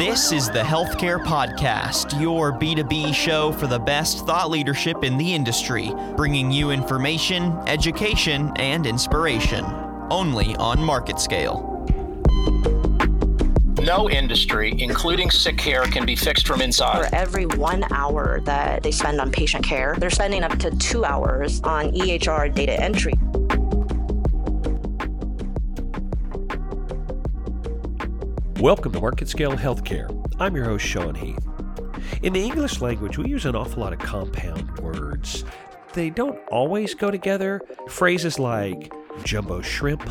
This is the Healthcare Podcast, your B2B show for the best thought leadership in the industry, bringing you information, education, and inspiration. Only on Market Scale. No industry, including sick care, can be fixed from inside. For every one hour that they spend on patient care, they're spending up to two hours on EHR data entry. Welcome to Market Scale Healthcare. I'm your host, Sean Heath. In the English language, we use an awful lot of compound words. They don't always go together. Phrases like jumbo shrimp.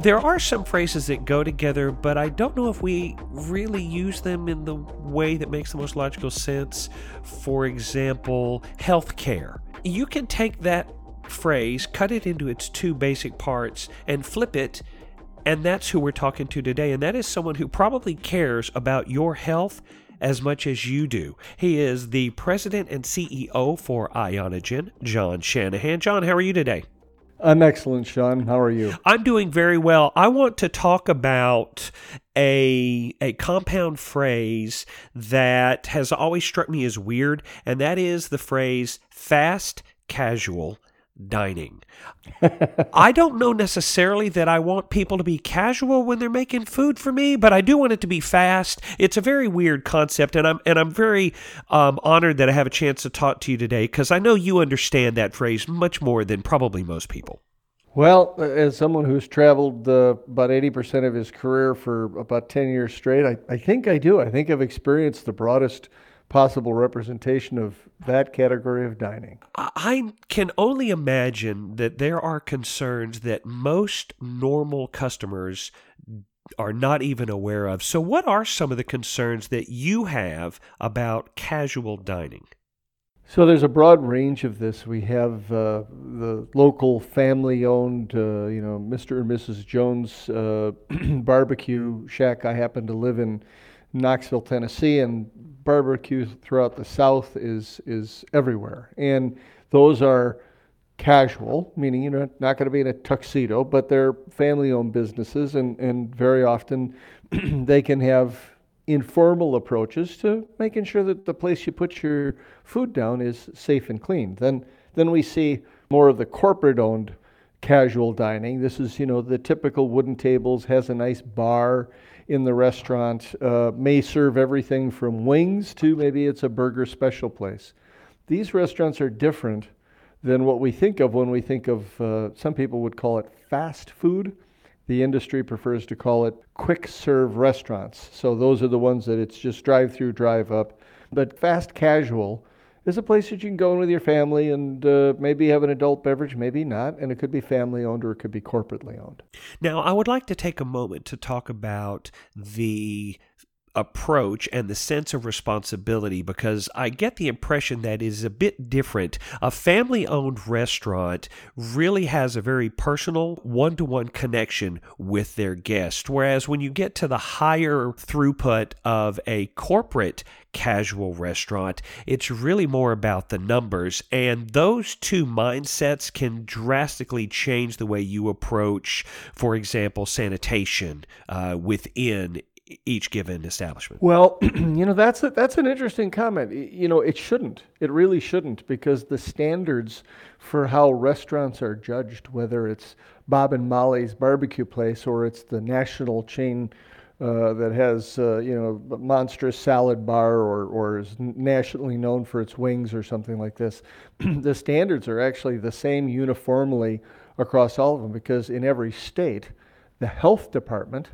There are some phrases that go together, but I don't know if we really use them in the way that makes the most logical sense. For example, healthcare. You can take that phrase, cut it into its two basic parts, and flip it and that's who we're talking to today. And that is someone who probably cares about your health as much as you do. He is the president and CEO for Ionogen, John Shanahan. John, how are you today? I'm excellent, Sean. How are you? I'm doing very well. I want to talk about a a compound phrase that has always struck me as weird, and that is the phrase fast casual dining. I don't know necessarily that I want people to be casual when they're making food for me, but I do want it to be fast. It's a very weird concept, and I'm and I'm very um, honored that I have a chance to talk to you today because I know you understand that phrase much more than probably most people. Well, as someone who's traveled uh, about 80% of his career for about 10 years straight, I, I think I do. I think I've experienced the broadest possible representation of that category of dining. I can only imagine that there are concerns that most normal customers are not even aware of. So, what are some of the concerns that you have about casual dining? So there's a broad range of this. We have uh, the local family-owned, uh, you know, Mr. and Mrs. Jones uh, barbecue shack. I happen to live in Knoxville, Tennessee, and barbecue throughout the South is is everywhere, and those are casual, meaning you're know, not going to be in a tuxedo, but they're family-owned businesses, and and very often they can have informal approaches to making sure that the place you put your food down is safe and clean. Then then we see more of the corporate-owned casual dining. This is you know the typical wooden tables, has a nice bar in the restaurant uh, may serve everything from wings to maybe it's a burger special place. These restaurants are different than what we think of when we think of, uh, some people would call it fast food. The industry prefers to call it quick serve restaurants. So those are the ones that it's just drive through, drive up. But fast casual is a place that you can go in with your family and uh, maybe have an adult beverage, maybe not, and it could be family owned or it could be corporately owned. Now, I would like to take a moment to talk about the approach and the sense of responsibility because I get the impression that is a bit different. A family owned restaurant really has a very personal one to one connection with their guest. Whereas when you get to the higher throughput of a corporate casual restaurant, it's really more about the numbers. And those two mindsets can drastically change the way you approach, for example, sanitation uh, within each given establishment. Well, you know that's a, that's an interesting comment. You know, it shouldn't. It really shouldn't because the standards for how restaurants are judged, whether it's Bob and Molly's barbecue place or it's the national chain uh, that has uh, you know monstrous salad bar or or is nationally known for its wings or something like this, the standards are actually the same uniformly across all of them because in every state, the health department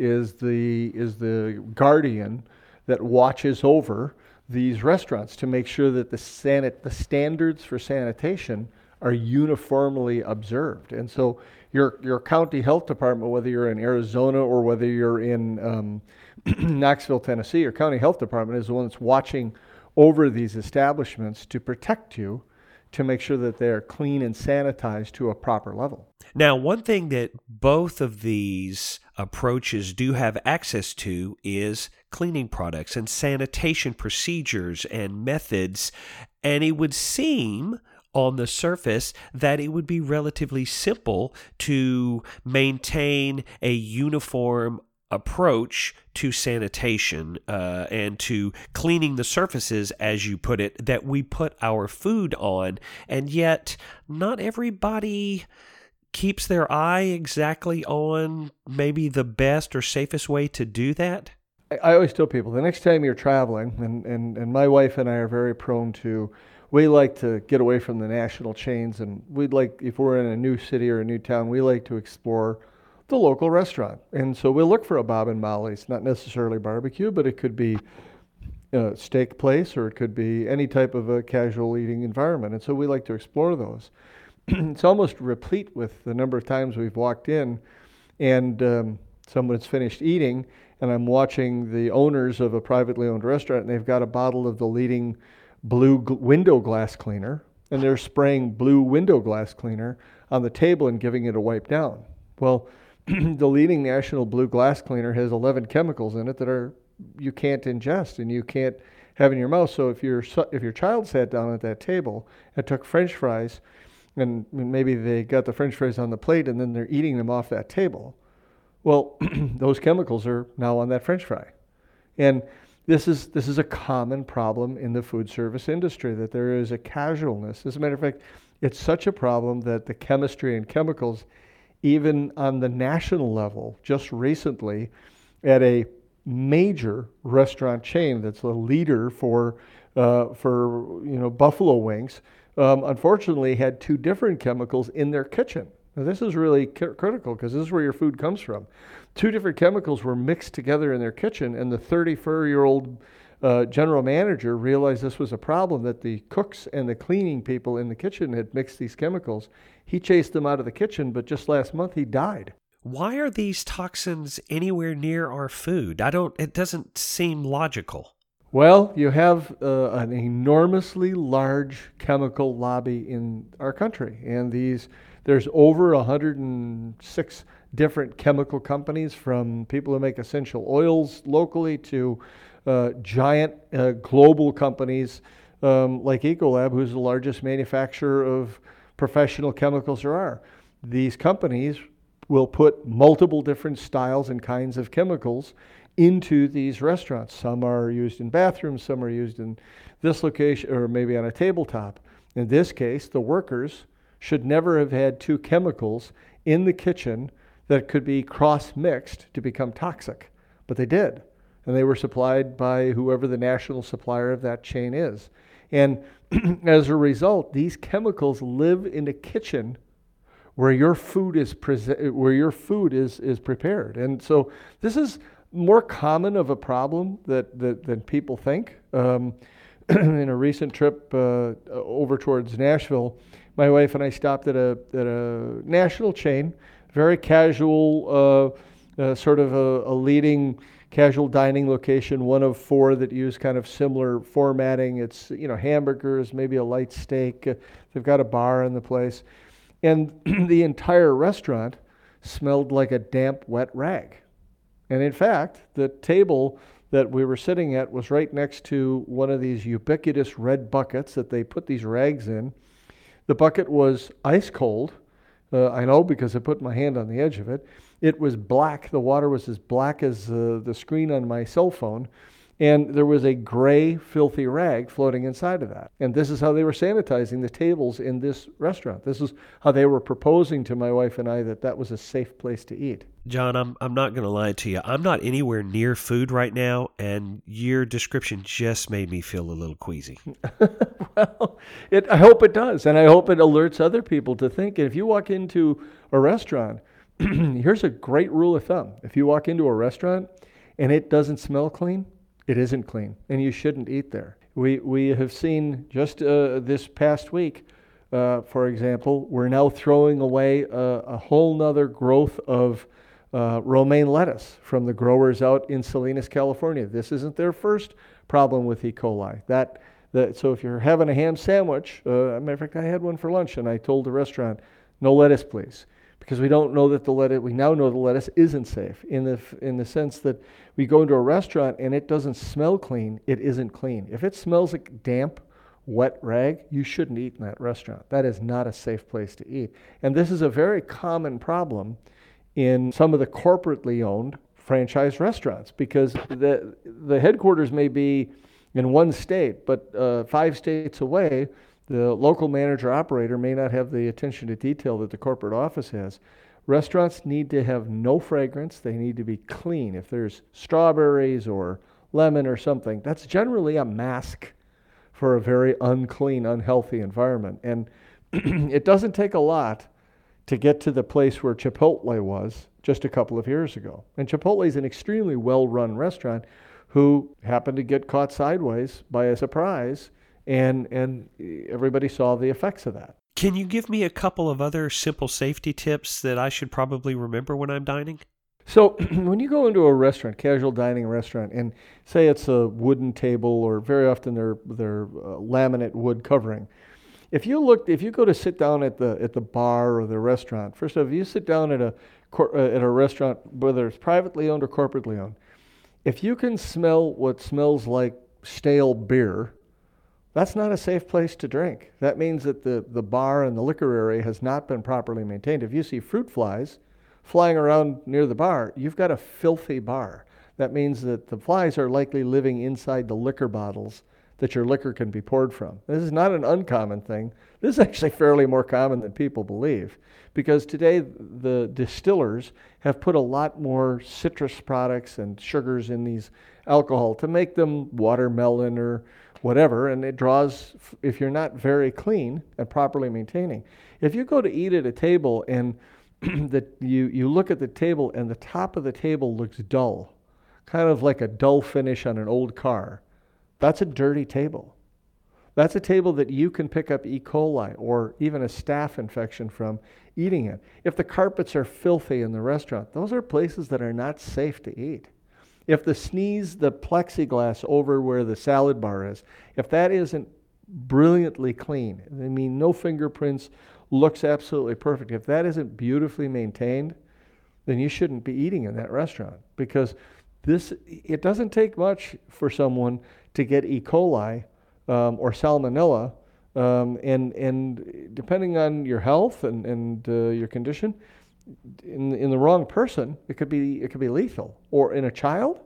is the is the guardian that watches over these restaurants to make sure that the sanit the standards for sanitation are uniformly observed. And so your your county health department, whether you're in Arizona or whether you're in um, Knoxville, Tennessee, your county health department is the one that's watching over these establishments to protect you to make sure that they're clean and sanitized to a proper level. Now, one thing that both of these approaches do have access to is cleaning products and sanitation procedures and methods. And it would seem on the surface that it would be relatively simple to maintain a uniform approach to sanitation uh, and to cleaning the surfaces, as you put it, that we put our food on. And yet, not everybody keeps their eye exactly on maybe the best or safest way to do that. I always tell people the next time you're traveling, and, and, and my wife and I are very prone to, we like to get away from the national chains, and we'd like, if we're in a new city or a new town, we like to explore the local restaurant. And so we'll look for a Bob and Molly's, not necessarily barbecue, but it could be a steak place or it could be any type of a casual eating environment. And so we like to explore those. it's almost replete with the number of times we've walked in and um, someone's finished eating and I'm watching the owners of a privately owned restaurant and they've got a bottle of the leading blue window glass cleaner and they're spraying blue window glass cleaner on the table and giving it a wipe down. Well, the leading national blue glass cleaner has 11 chemicals in it that are you can't ingest and you can't have in your mouth. So if your if your child sat down at that table and took French fries, and maybe they got the French fries on the plate and then they're eating them off that table, well, those chemicals are now on that French fry, and this is this is a common problem in the food service industry that there is a casualness. As a matter of fact, it's such a problem that the chemistry and chemicals even on the national level, just recently, at a major restaurant chain that's a leader for uh, for you know buffalo wings, um, unfortunately had two different chemicals in their kitchen. Now this is really critical because this is where your food comes from. Two different chemicals were mixed together in their kitchen, and the 34-year-old uh, general manager realized this was a problem that the cooks and the cleaning people in the kitchen had mixed these chemicals. He chased them out of the kitchen, but just last month he died. Why are these toxins anywhere near our food? I don't, it doesn't seem logical. Well, you have uh, an enormously large chemical lobby in our country, and these there's over 106 different chemical companies, from people who make essential oils locally to uh, giant uh, global companies um, like Ecolab, who's the largest manufacturer of professional chemicals there are. These companies will put multiple different styles and kinds of chemicals into these restaurants. Some are used in bathrooms, some are used in this location, or maybe on a tabletop. In this case, the workers should never have had two chemicals in the kitchen that could be cross mixed to become toxic, but they did and they were supplied by whoever the national supplier of that chain is. And as a result, these chemicals live in a kitchen where your food is pre- where your food is is prepared. And so this is more common of a problem that, that than people think. Um, in a recent trip uh, over towards Nashville, my wife and I stopped at a at a national chain, very casual, uh, uh, sort of a, a leading casual dining location, one of four that use kind of similar formatting. It's you know hamburgers, maybe a light steak. Uh, they've got a bar in the place, and the entire restaurant smelled like a damp, wet rag. And in fact, the table that we were sitting at was right next to one of these ubiquitous red buckets that they put these rags in. The bucket was ice cold. Uh, I know because I put my hand on the edge of it. It was black. The water was as black as uh, the screen on my cell phone. And there was a gray, filthy rag floating inside of that. And this is how they were sanitizing the tables in this restaurant. This is how they were proposing to my wife and I that that was a safe place to eat. John, I'm, I'm not going to lie to you. I'm not anywhere near food right now, and your description just made me feel a little queasy. well, it, I hope it does. And I hope it alerts other people to think. And if you walk into a restaurant, here's a great rule of thumb. If you walk into a restaurant and it doesn't smell clean, it isn't clean, and you shouldn't eat there. We, we have seen just uh, this past week, uh, for example, we're now throwing away a, a whole nother growth of uh, romaine lettuce from the growers out in Salinas, California. This isn't their first problem with E. coli. That, that so if you're having a ham sandwich, uh, matter of fact, I had one for lunch, and I told the restaurant, no lettuce, please because we don't know that the lettuce, we now know the lettuce isn't safe in the, in the sense that we go into a restaurant and it doesn't smell clean, it isn't clean. If it smells like damp, wet rag, you shouldn't eat in that restaurant. That is not a safe place to eat. And this is a very common problem in some of the corporately owned franchise restaurants because the the headquarters may be in one state, but uh, five states away, the local manager operator may not have the attention to detail that the corporate office has. Restaurants need to have no fragrance. They need to be clean. If there's strawberries or lemon or something, that's generally a mask for a very unclean, unhealthy environment. And it doesn't take a lot to get to the place where Chipotle was just a couple of years ago. And Chipotle is an extremely well run restaurant who happened to get caught sideways by a surprise, and, and everybody saw the effects of that. Can you give me a couple of other simple safety tips that I should probably remember when I'm dining? So, when you go into a restaurant, casual dining restaurant, and say it's a wooden table, or very often they're, they're uh, laminate wood covering, if you look, if you go to sit down at the at the bar or the restaurant, first of all, if you sit down at a uh, at a restaurant, whether it's privately owned or corporately owned, if you can smell what smells like stale beer, that's not a safe place to drink. That means that the, the bar and the liquor area has not been properly maintained. If you see fruit flies flying around near the bar, you've got a filthy bar. That means that the flies are likely living inside the liquor bottles that your liquor can be poured from. This is not an uncommon thing. This is actually fairly more common than people believe because today the distillers have put a lot more citrus products and sugars in these alcohol to make them watermelon or whatever, and it draws, if you're not very clean and properly maintaining. If you go to eat at a table and that you, you look at the table and the top of the table looks dull, kind of like a dull finish on an old car, that's a dirty table. That's a table that you can pick up E. coli or even a staph infection from eating it. If the carpets are filthy in the restaurant, those are places that are not safe to eat. If the sneeze, the plexiglass over where the salad bar is, if that isn't brilliantly clean, I mean, no fingerprints, looks absolutely perfect, if that isn't beautifully maintained, then you shouldn't be eating in that restaurant because this it doesn't take much for someone to get E. coli um, or salmonella. Um, and, and depending on your health and, and uh, your condition, in, in the wrong person, it could be it could be lethal. Or in a child,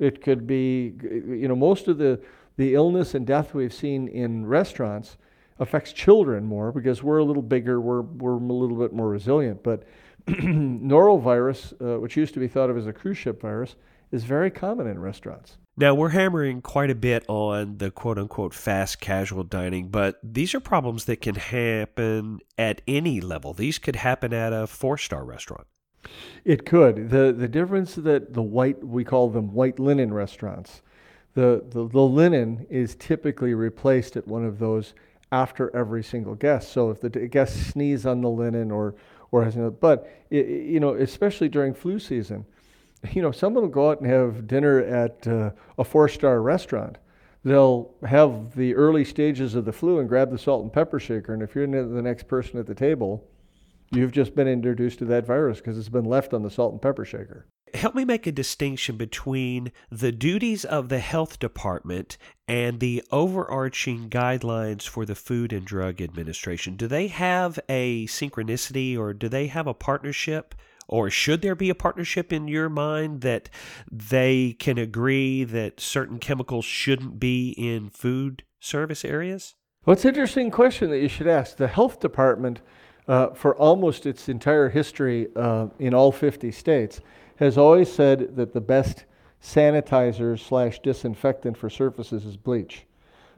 it could be you know most of the the illness and death we've seen in restaurants affects children more because we're a little bigger, we're we're a little bit more resilient. But norovirus, uh, which used to be thought of as a cruise ship virus, is very common in restaurants. Now, we're hammering quite a bit on the quote unquote fast casual dining, but these are problems that can happen at any level. These could happen at a four star restaurant. It could. The, the difference that the white, we call them white linen restaurants, the, the, the linen is typically replaced at one of those after every single guest. So if the guest sneeze on the linen or, or has, but, it, you know, especially during flu season, you know, someone will go out and have dinner at uh, a four star restaurant. They'll have the early stages of the flu and grab the salt and pepper shaker. And if you're the next person at the table, you've just been introduced to that virus because it's been left on the salt and pepper shaker. Help me make a distinction between the duties of the health department and the overarching guidelines for the Food and Drug Administration. Do they have a synchronicity or do they have a partnership? Or should there be a partnership in your mind that they can agree that certain chemicals shouldn't be in food service areas? Well, it's an interesting question that you should ask. The health department, uh, for almost its entire history uh, in all 50 states, has always said that the best sanitizer slash disinfectant for surfaces is bleach.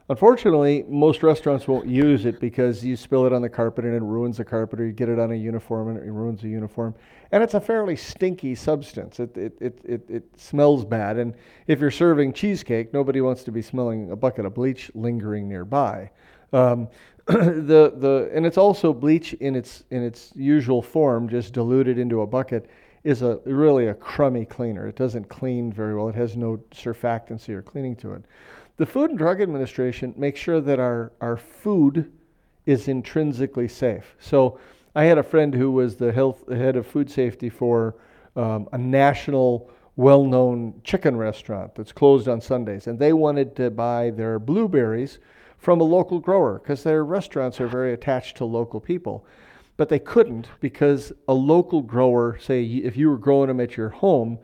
Unfortunately, most restaurants won't use it because you spill it on the carpet and it ruins the carpet, or you get it on a uniform and it ruins the uniform. And it's a fairly stinky substance. It, it, it, it, it smells bad. And if you're serving cheesecake, nobody wants to be smelling a bucket of bleach lingering nearby. Um, the, the, and it's also bleach in its, in its usual form, just diluted into a bucket, is a, really a crummy cleaner. It doesn't clean very well, it has no surfactancy or cleaning to it. The Food and Drug Administration makes sure that our, our food is intrinsically safe. So I had a friend who was the health head of food safety for um, a national well-known chicken restaurant that's closed on Sundays, and they wanted to buy their blueberries from a local grower because their restaurants are very attached to local people. But they couldn't because a local grower, say if you were growing them at your home,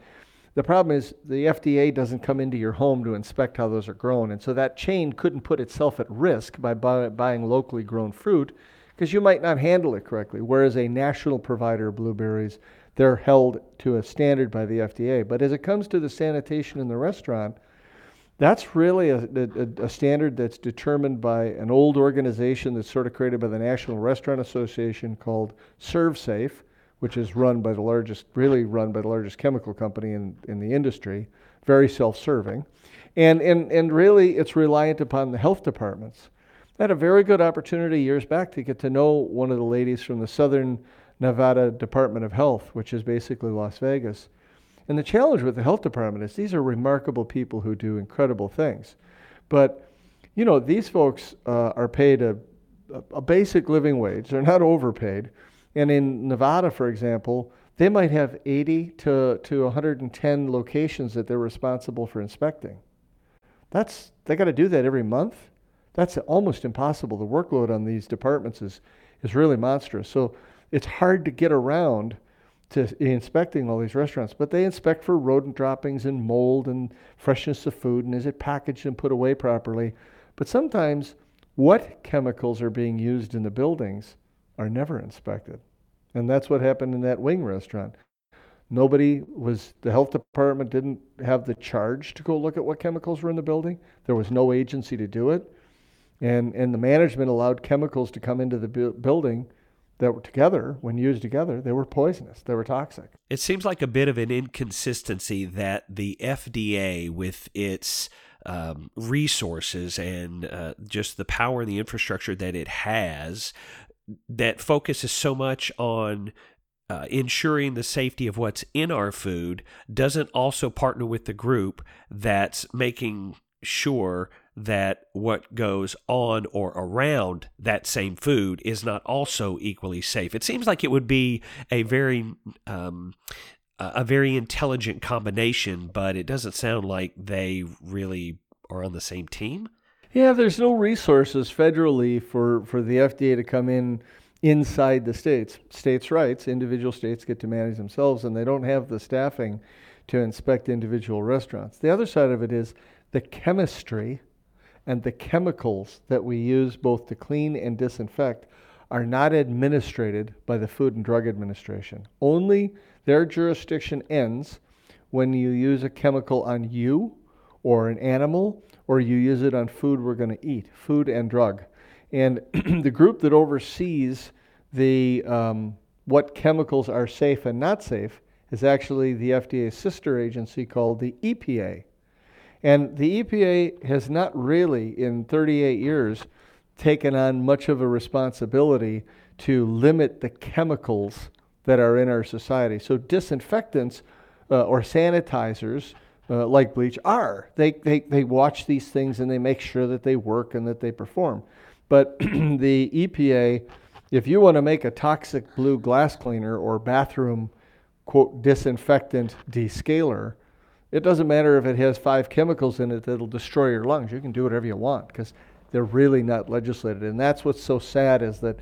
The problem is the FDA doesn't come into your home to inspect how those are grown. And so that chain couldn't put itself at risk by buy, buying locally grown fruit because you might not handle it correctly. Whereas a national provider of blueberries, they're held to a standard by the FDA. But as it comes to the sanitation in the restaurant, that's really a, a, a, standard that's determined by an old organization that's sort of created by the National Restaurant Association called ServSafe, which is run by the largest, really run by the largest chemical company in, in the industry, very self serving. And, and, and really, it's reliant upon the health departments. I had a very good opportunity years back to get to know one of the ladies from the Southern Nevada Department of Health, which is basically Las Vegas. And the challenge with the health department is these are remarkable people who do incredible things. But, you know, these folks uh, are paid a, a basic living wage. They're not overpaid. And in Nevada, for example, they might have 80 to, to 110 locations that they're responsible for inspecting. That's, they got to do that every month. That's almost impossible. The workload on these departments is, is really monstrous. So it's hard to get around to inspecting all these restaurants, but they inspect for rodent droppings and mold and freshness of food and is it packaged and put away properly. But sometimes what chemicals are being used in the buildings are never inspected. And that's what happened in that wing restaurant. Nobody was, the health department didn't have the charge to go look at what chemicals were in the building. There was no agency to do it. And, and the management allowed chemicals to come into the bu- building that were together, when used together, they were poisonous. They were toxic. It seems like a bit of an inconsistency that the FDA, with its um, resources and uh, just the power and the infrastructure that it has, that focuses so much on uh, ensuring the safety of what's in our food, doesn't also partner with the group that's making sure that what goes on or around that same food is not also equally safe. It seems like it would be a very um, a very intelligent combination, but it doesn't sound like they really are on the same team. Yeah, there's no resources federally for, for the FDA to come in inside the states. States' rights, individual states get to manage themselves, and they don't have the staffing to inspect individual restaurants. The other side of it is the chemistry and the chemicals that we use both to clean and disinfect are not administered by the Food and Drug Administration. Only their jurisdiction ends when you use a chemical on you or an animal or you use it on food we're going to eat, food and drug. And the group that oversees the um, what chemicals are safe and not safe is actually the FDA's sister agency called the EPA. And the EPA has not really, in 38 years, taken on much of a responsibility to limit the chemicals that are in our society. So, disinfectants uh, or sanitizers uh, like bleach are. They, they, they watch these things and they make sure that they work and that they perform. But the EPA, if you want to make a toxic blue glass cleaner or bathroom, quote, disinfectant descaler, it doesn't matter if it has five chemicals in it that'll destroy your lungs. You can do whatever you want because they're really not legislated. And that's what's so sad is that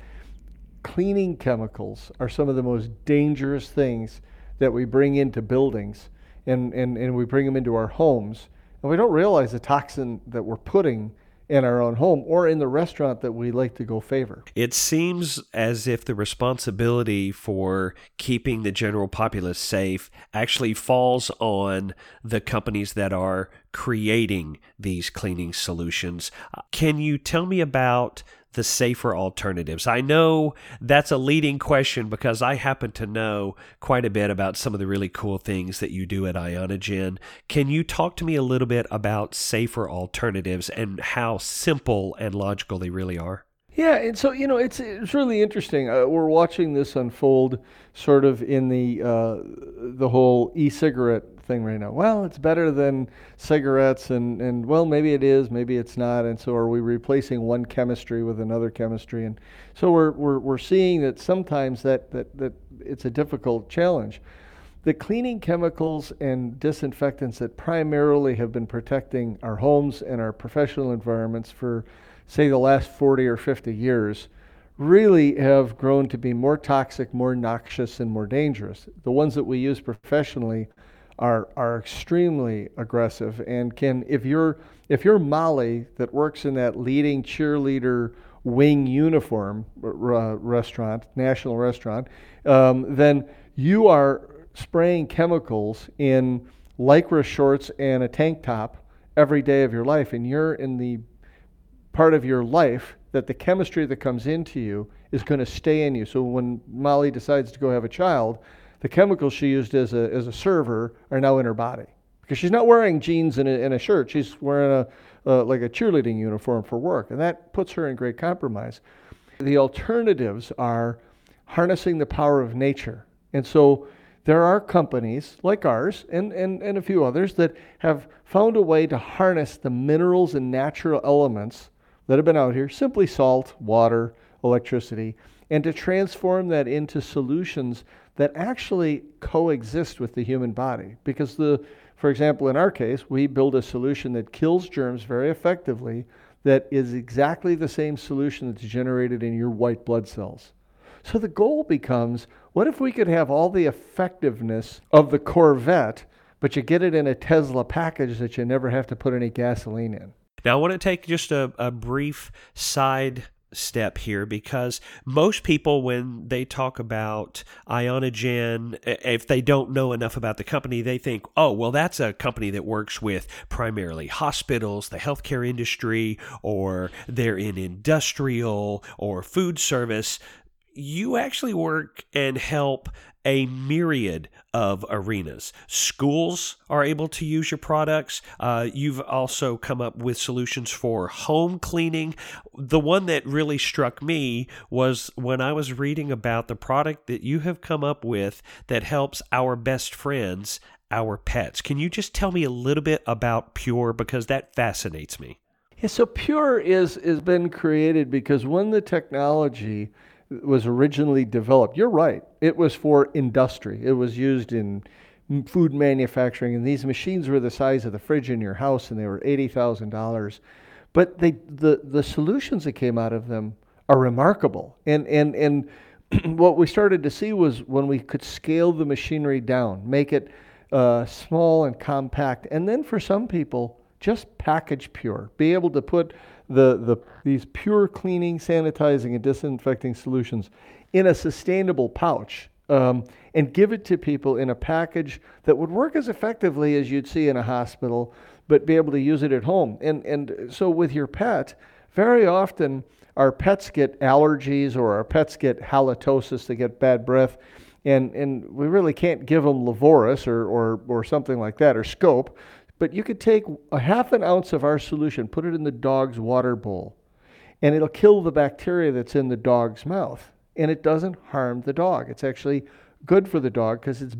cleaning chemicals are some of the most dangerous things that we bring into buildings and, and, and we bring them into our homes. And we don't realize the toxin that we're putting in our own home or in the restaurant that we like to go favor. It seems as if the responsibility for keeping the general populace safe actually falls on the companies that are creating these cleaning solutions. Can you tell me about the safer alternatives? I know that's a leading question because I happen to know quite a bit about some of the really cool things that you do at Ionogen. Can you talk to me a little bit about safer alternatives and how simple and logical they really are? Yeah, and so you know, it's it's really interesting. Uh, we're watching this unfold, sort of in the uh, the whole e-cigarette thing right now. Well, it's better than cigarettes, and and well, maybe it is, maybe it's not. And so, are we replacing one chemistry with another chemistry? And so, we're we're we're seeing that sometimes that that that it's a difficult challenge. The cleaning chemicals and disinfectants that primarily have been protecting our homes and our professional environments for say, the last 40 or 50 years, really have grown to be more toxic, more noxious, and more dangerous. The ones that we use professionally are are extremely aggressive and can if you're if you're Molly that works in that leading cheerleader wing uniform uh, restaurant, national restaurant, um, then you are spraying chemicals in lycra shorts and a tank top every day of your life, and you're in the part of your life that the chemistry that comes into you is going to stay in you. So when Molly decides to go have a child, the chemicals she used as a, as a server are now in her body because she's not wearing jeans and a, and a shirt. She's wearing a like a cheerleading uniform for work, and that puts her in great compromise. The alternatives are harnessing the power of nature, and so there are companies like ours and, and, and a few others that have found a way to harness the minerals and natural elements that have been out here, simply salt, water, electricity, and to transform that into solutions that actually coexist with the human body. Because the, for example, in our case, we build a solution that kills germs very effectively that is exactly the same solution that's generated in your white blood cells. So the goal becomes what if we could have all the effectiveness of the Corvette, but you get it in a Tesla package that you never have to put any gasoline in? Now, I want to take just a, a brief side step here because most people, when they talk about Ionogen, if they don't know enough about the company, they think, oh, well, that's a company that works with primarily hospitals, the healthcare industry, or they're in industrial or food service you actually work and help a myriad of arenas. Schools are able to use your products. Uh, you've also come up with solutions for home cleaning. The one that really struck me was when I was reading about the product that you have come up with that helps our best friends, our pets. Can you just tell me a little bit about Pure because that fascinates me? Yeah, so Pure is has been created because when the technology was originally developed. You're right. It was for industry. It was used in food manufacturing, and these machines were the size of the fridge in your house, and they were eighty thousand dollars. But they, the the solutions that came out of them are remarkable. And and and what we started to see was when we could scale the machinery down, make it uh, small and compact, and then for some people, just package pure, be able to put the, the, these pure cleaning, sanitizing, and disinfecting solutions in a sustainable pouch um, and give it to people in a package that would work as effectively as you'd see in a hospital, but be able to use it at home. And, and so with your pet, very often our pets get allergies or our pets get halitosis, they get bad breath. And, and we really can't give them Lavoris or, or, or something like that or Scope. But you could take a half an ounce of our solution, put it in the dog's water bowl, and it'll kill the bacteria that's in the dog's mouth. And it doesn't harm the dog. It's actually good for the dog because it's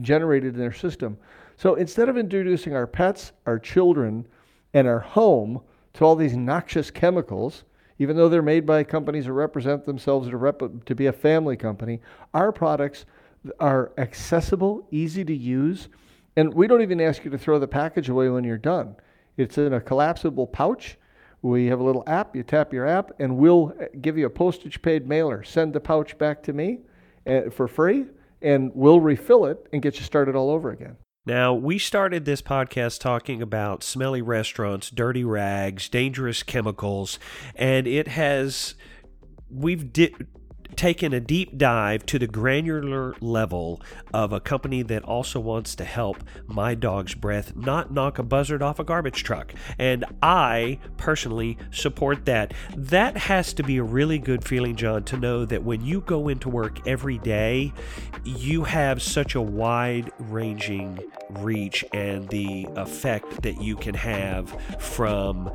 generated in their system. So instead of introducing our pets, our children, and our home to all these noxious chemicals, even though they're made by companies that represent themselves to, rep- to be a family company, our products are accessible, easy to use, and we don't even ask you to throw the package away when you're done. It's in a collapsible pouch. We have a little app. You tap your app, and we'll uh, give you a postage paid mailer. Send the pouch back to me uh, for free, and we'll refill it and get you started all over again. Now, we started this podcast talking about smelly restaurants, dirty rags, dangerous chemicals, and it has we've di- taken a deep dive to the granular level of a company that also wants to help my dog's breath not knock a buzzard off a garbage truck. And I personally support that. That has to be a really good feeling, John, to know that when you go into work every day, you have such a wide ranging reach and the effect that you can have from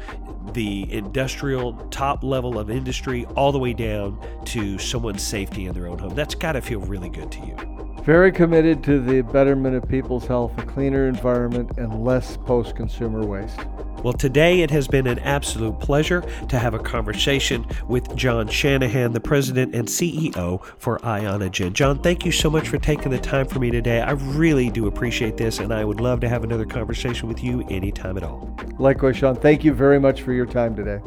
the industrial top level of industry all the way down to someone someone's safety in their own home. That's got to feel really good to you. Very committed to the betterment of people's health, a cleaner environment, and less post consumer waste. Well, today it has been an absolute pleasure to have a conversation with John Shanahan, the president and CEO for Ionogen. John, thank you so much for taking the time for me today. I really do appreciate this, and I would love to have another conversation with you anytime at all. Likewise, Sean. Thank you very much for your time today.